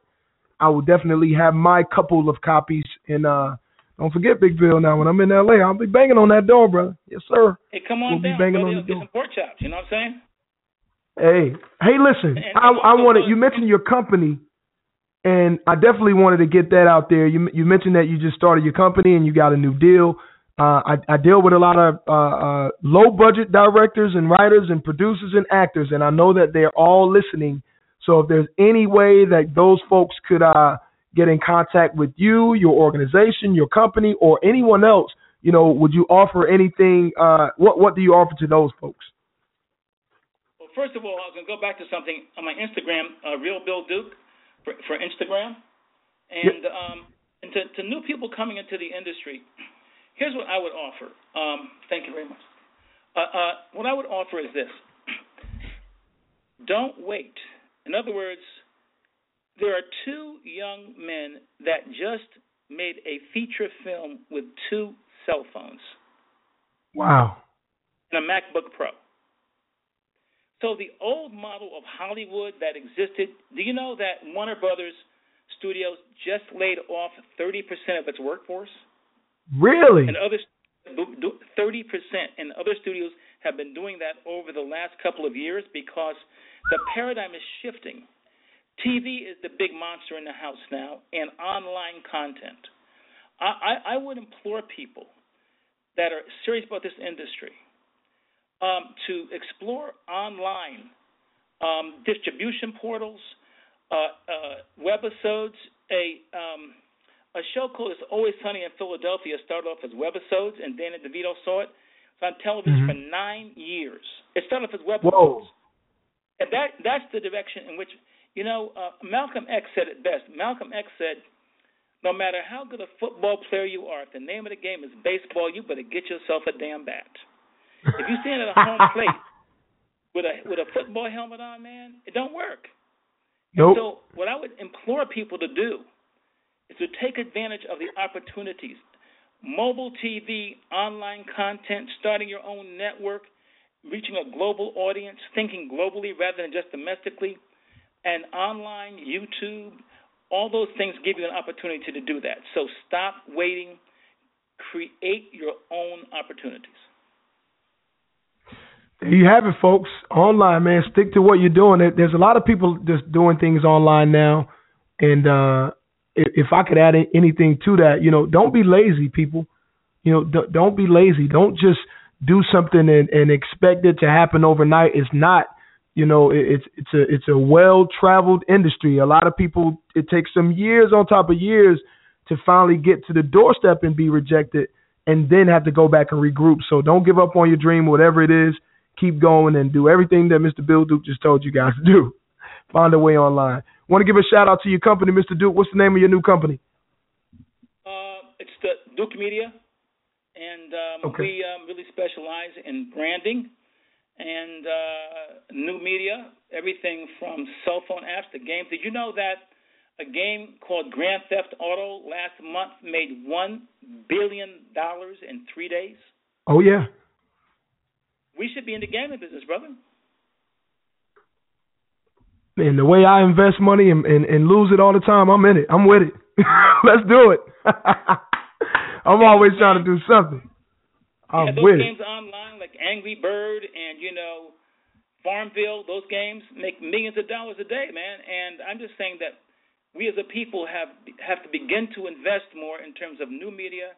I will definitely have my couple of copies. And uh, don't forget, Big Bill. Now, when I'm in LA, I'll be banging on that door, brother. Yes, sir. Hey, come on We'll be banging brother. on the door. Get some pork chops. You know what I'm saying? Hey, hey, listen. And- I I wanted you mentioned your company, and I definitely wanted to get that out there. You you mentioned that you just started your company and you got a new deal. Uh, I I deal with a lot of uh, uh, low budget directors and writers and producers and actors, and I know that they're all listening. So if there's any way that those folks could uh, get in contact with you, your organization, your company, or anyone else, you know, would you offer anything? Uh, what what do you offer to those folks? Well, first of all, I was going to go back to something on my Instagram, uh, Real Bill Duke, for, for Instagram, and um, and to, to new people coming into the industry. Here's what I would offer. Um, thank you very much. Uh, uh, what I would offer is this: *clears throat* don't wait. In other words, there are two young men that just made a feature film with two cell phones Wow. and a MacBook Pro. So the old model of Hollywood that existed, do you know that Warner Brothers Studios just laid off 30% of its workforce? Really? And other 30% and other studios have been doing that over the last couple of years because The paradigm is shifting. TV is the big monster in the house now, and online content. I, I, I would implore people that are serious about this industry um, to explore online um, distribution portals, uh, uh, webisodes. A um, a show called "It's Always Sunny in Philadelphia" started off as webisodes, and Danny DeVito saw it. It's on television mm-hmm. for nine years. It started off as webisodes, Whoa. and that that's the direction in which you know uh, Malcolm X said it best. Malcolm X said, "No matter how good a football player you are, if the name of the game is baseball, you better get yourself a damn bat." If you stand at a home *laughs* plate with a with a football helmet on, man, it don't work. Nope. So what I would implore people to do is to take advantage of the opportunities. Mobile TV, online content, starting your own network, reaching a global audience, thinking globally rather than just domestically, and online, YouTube, all those things give you an opportunity to do that. So stop waiting, create your own opportunities. There you have it, folks. Online, man. Stick to what you're doing. There's a lot of people just doing things online now, and uh, if I could add anything to that, you know, don't be lazy, people. You know, don't be lazy. Don't just do something and, and expect it to happen overnight. It's not. You know, it's it's a it's a well traveled industry. A lot of people it takes some years on top of years to finally get to the doorstep and be rejected, and then have to go back and regroup. So don't give up on your dream, whatever it is keep going and do everything that Mr. Bill Duke just told you guys to do. Find a way online. Want to give a shout out to your company, Mr. Duke. What's the name of your new company? Uh, it's the Duke Media, and um, okay. we um, really specialize in branding and uh, new media, everything from cell phone apps to games. Did you know that a game called Grand Theft Auto last month made one billion dollars in three days? Oh yeah, we should be in the gaming business, brother. And the way I invest money and, and, and lose it all the time, I'm in it. I'm with it. *laughs* Let's do it. *laughs* I'm always trying to do something. I'm yeah, those with games it. online like Angry Bird and you know Farmville, those games make millions of dollars a day, man. And I'm just saying that we as a people have have to begin to invest more in terms of new media,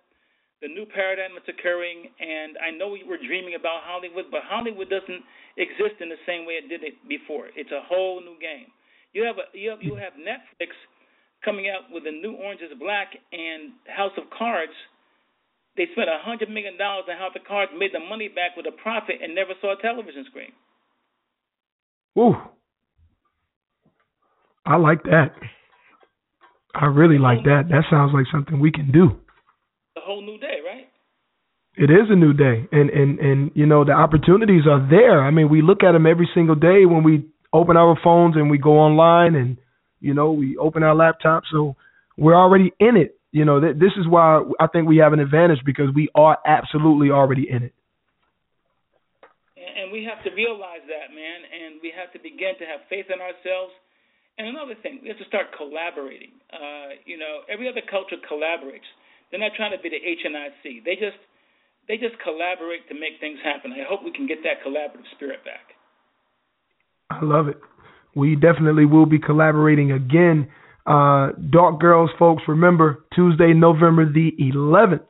the new paradigm that's occurring, and I know we're dreaming about Hollywood, but Hollywood doesn't exist in the same way it did it before. It's a whole new game. You have a you have you have Netflix coming out with a new Orange Is Black and House of Cards. They spent a hundred million dollars on House of Cards, made the money back with a profit, and never saw a television screen. Ooh, I like that. I really like that. That sounds like something we can do a whole new day? It is a new day, and and and you know the opportunities are there. I mean, we look at them every single day when we open our phones and we go online, and you know we open our laptops. So we're already in it. You know, th- this is why I think we have an advantage because we are absolutely already in it. And we have to realize that, man, and we have to begin to have faith in ourselves. And another thing, we have to start collaborating. Uh, you know, every other culture collaborates. They're not trying to be the HNIC. They just they just collaborate to make things happen. I hope we can get that collaborative spirit back. I love it. We definitely will be collaborating again. Uh, Dark Girls, folks, remember Tuesday, November the 11th,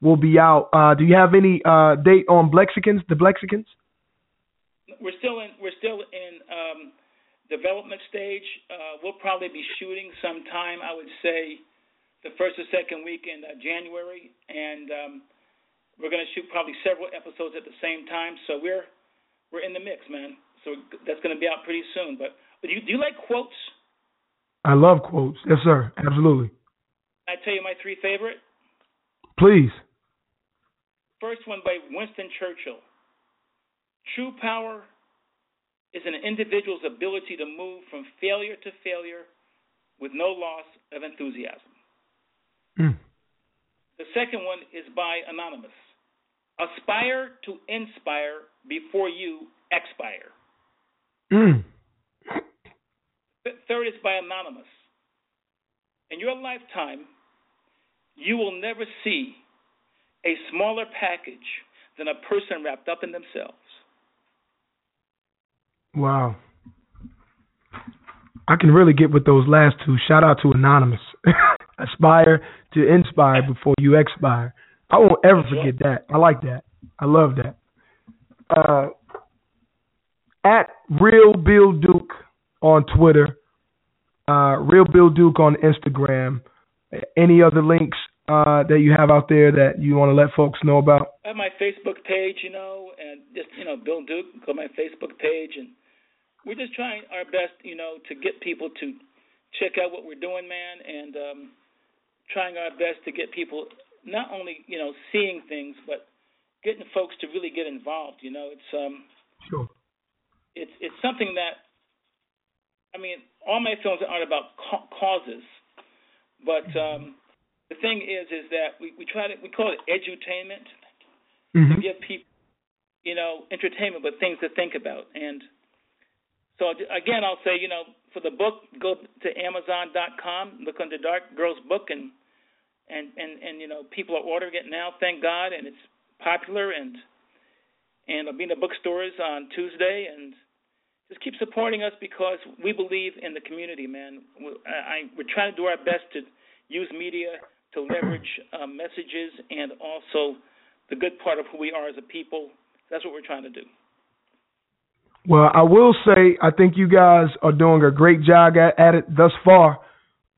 we'll be out. Uh, do you have any uh, date on Blexicans, the Blexicans? We're still in. We're still in um, development stage. Uh, we'll probably be shooting sometime. I would say the first or second week in uh, January, and um, we're going to shoot probably several episodes at the same time. So we're we're in the mix, man. So that's going to be out pretty soon. But, but do you, do you like quotes? I love quotes. Yes, sir. Absolutely. I tell you my three favorite. Please. First one by Winston Churchill. True power is an individual's ability to move from failure to failure with no loss of enthusiasm. Mm. The second one is by Anonymous. Aspire to inspire before you expire. Mm. Third is by Anonymous. In your lifetime, you will never see a smaller package than a person wrapped up in themselves. Wow. I can really get with those last two. Shout out to Anonymous. *laughs* Aspire to inspire before you expire. I won't ever forget that. I like that. I love that. Uh, at Real Bill Duke on Twitter, uh, Real Bill Duke on Instagram. Any other links uh, that you have out there that you want to let folks know about? I have my Facebook page, you know, and just you know, Bill Duke, go to my Facebook page, and we're just trying our best, you know, to get people to check out what we're doing, man, and um, trying our best to get people not only you know seeing things, but getting folks to really get involved. You know, it's um, Sure. it's it's something that I mean, all my films aren't about ca- causes, but um, the thing is, is that we we try to we call it edutainment to hmm give people, you know, entertainment, but things to think about. And so again, I'll say, you know, for the book, go to Amazon.com, look under Dark Girls Book, and and and and you know, people are ordering it now. Thank God, and it's popular, and and I'll be in the bookstores on Tuesday, and just keep supporting us because we believe in the community, man. We- I, I we're trying to do our best to use media to leverage uh, messages and also the good part of who we are as a people. That's what we're trying to do. Well, I will say I think you guys are doing a great job at, at it thus far,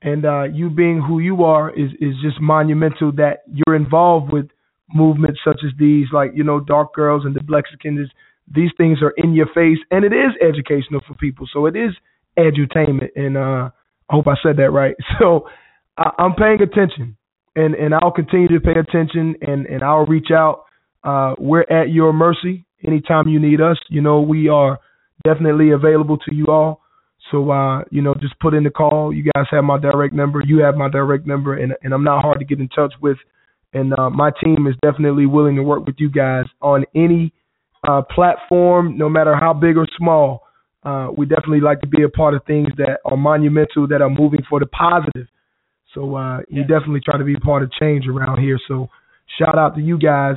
and uh, you being who you are is is just monumental. That you're involved with movements such as these, like you know, Dark Girls and the Blexicans. These things are in your face, and it is educational for people. So it is edutainment, and uh, I hope I said that right. *laughs* So I, I'm paying attention, and and I'll continue to pay attention, and and I'll reach out. Uh, we're at your mercy anytime you need us. You know, we are definitely available to you all. So, uh, you know, just put in the call. You guys have my direct number. You have my direct number, and, and I'm not hard to get in touch with. And uh, my team is definitely willing to work with you guys on any uh, platform, no matter how big or small. Uh, we definitely like to be a part of things that are monumental, that are moving for the positive. So uh, you definitely try to be part of change around here. So shout out to you guys.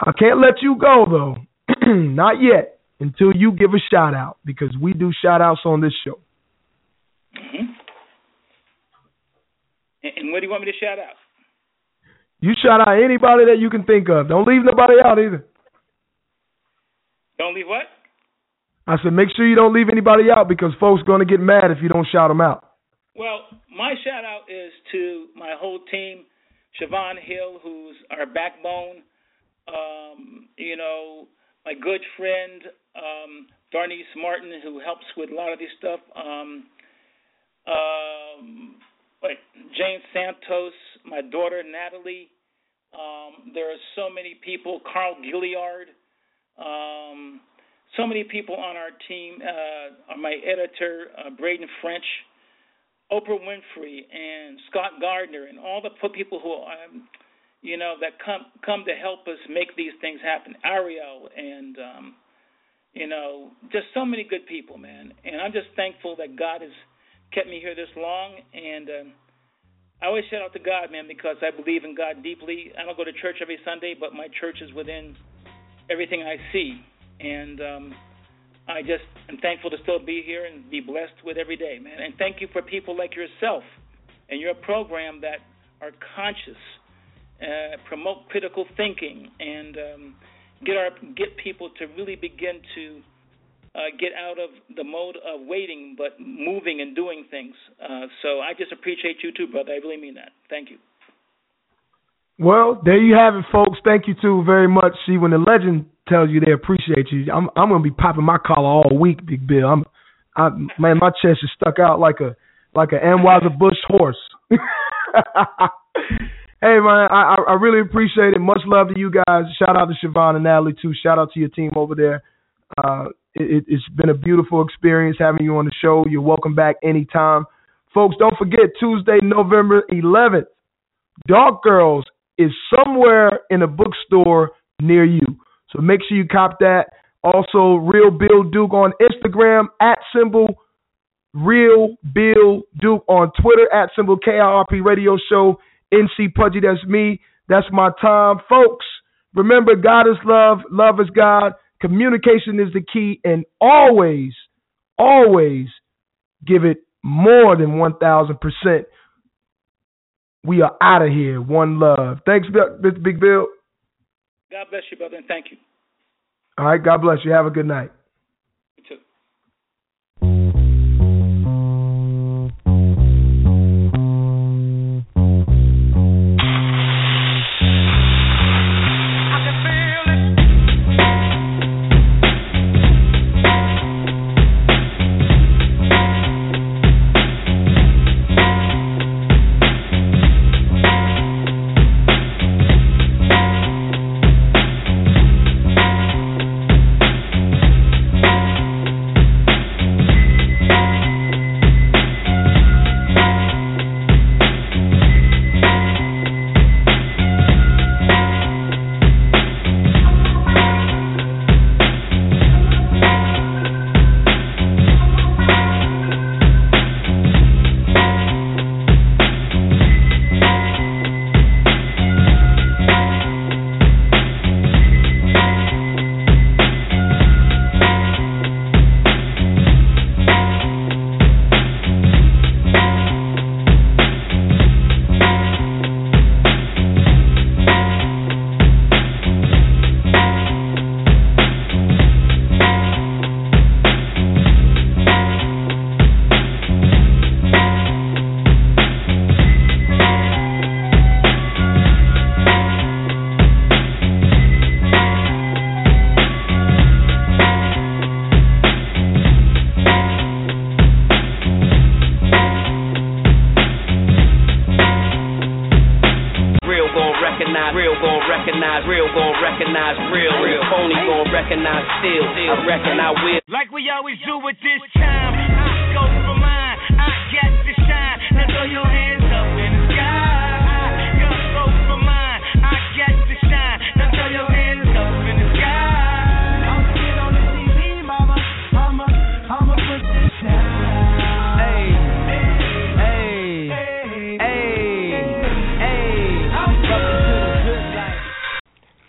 I can't let you go though, *clears throat* not yet, until you give a shout out because we do shout outs on this show. hmm And, and what do you want me to shout out? You shout out anybody that you can think of. Don't leave nobody out either. Don't leave what? I said make sure you don't leave anybody out because folks going to get mad if you don't shout them out. Well, my shout out is to my whole team, Siobhan Hill, who's our backbone. Um, you know, my good friend um, Martin, who helps with a lot of this stuff. Um, um, wait, Jane Santos, my daughter Natalie. Um, there are so many people. Carl Gilliard. Um, so many people on our team. Uh, my editor, uh, Braden French. Oprah Winfrey and Scott Gardner and all the people who um, you know that come come to help us make these things happen. Ariel and um, you know just so many good people, man. And I'm just thankful that God has kept me here this long. And um, I always shout out to God, man, because I believe in God deeply. I don't go to church every Sunday, but my church is within everything I see. And um, I just am thankful to still be here and be blessed with every day, man. And thank you for people like yourself and your program that are conscious, uh, promote critical thinking, and um, get our get people to really begin to uh, get out of the mode of waiting, but moving and doing things. Uh, so I just appreciate you too, brother. I really mean that. Thank you. Well, there you have it, folks. Thank you too very much. See, when the legend tells you they appreciate you, I'm I'm gonna be popping my collar all week, Big Bill. I'm, I man, my chest is stuck out like a like a Anheuser Busch horse. *laughs* hey man, I I really appreciate it. Much love to you guys. Shout out to Siobhan and Natalie too. Shout out to your team over there. Uh, it, it's been a beautiful experience having you on the show. You're welcome back anytime, folks. Don't forget Tuesday, November 11th. Dark Girls is somewhere in a bookstore near you. So make sure you cop that. Also, Real Bill Duke on Instagram, at symbol Real Bill Duke on Twitter, at symbol KIRP Radio Show. NC Pudgy, that's me. That's my time. Folks, remember, God is love, love is God. Communication is the key, and always, always give it more than 1,000%. We are out of here. One love. Thanks, Mr. Big Bill. God bless you, brother, and thank you. All right. God bless you. Have a good night.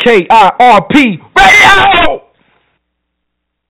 Welcome to the good life. K I R P Radio.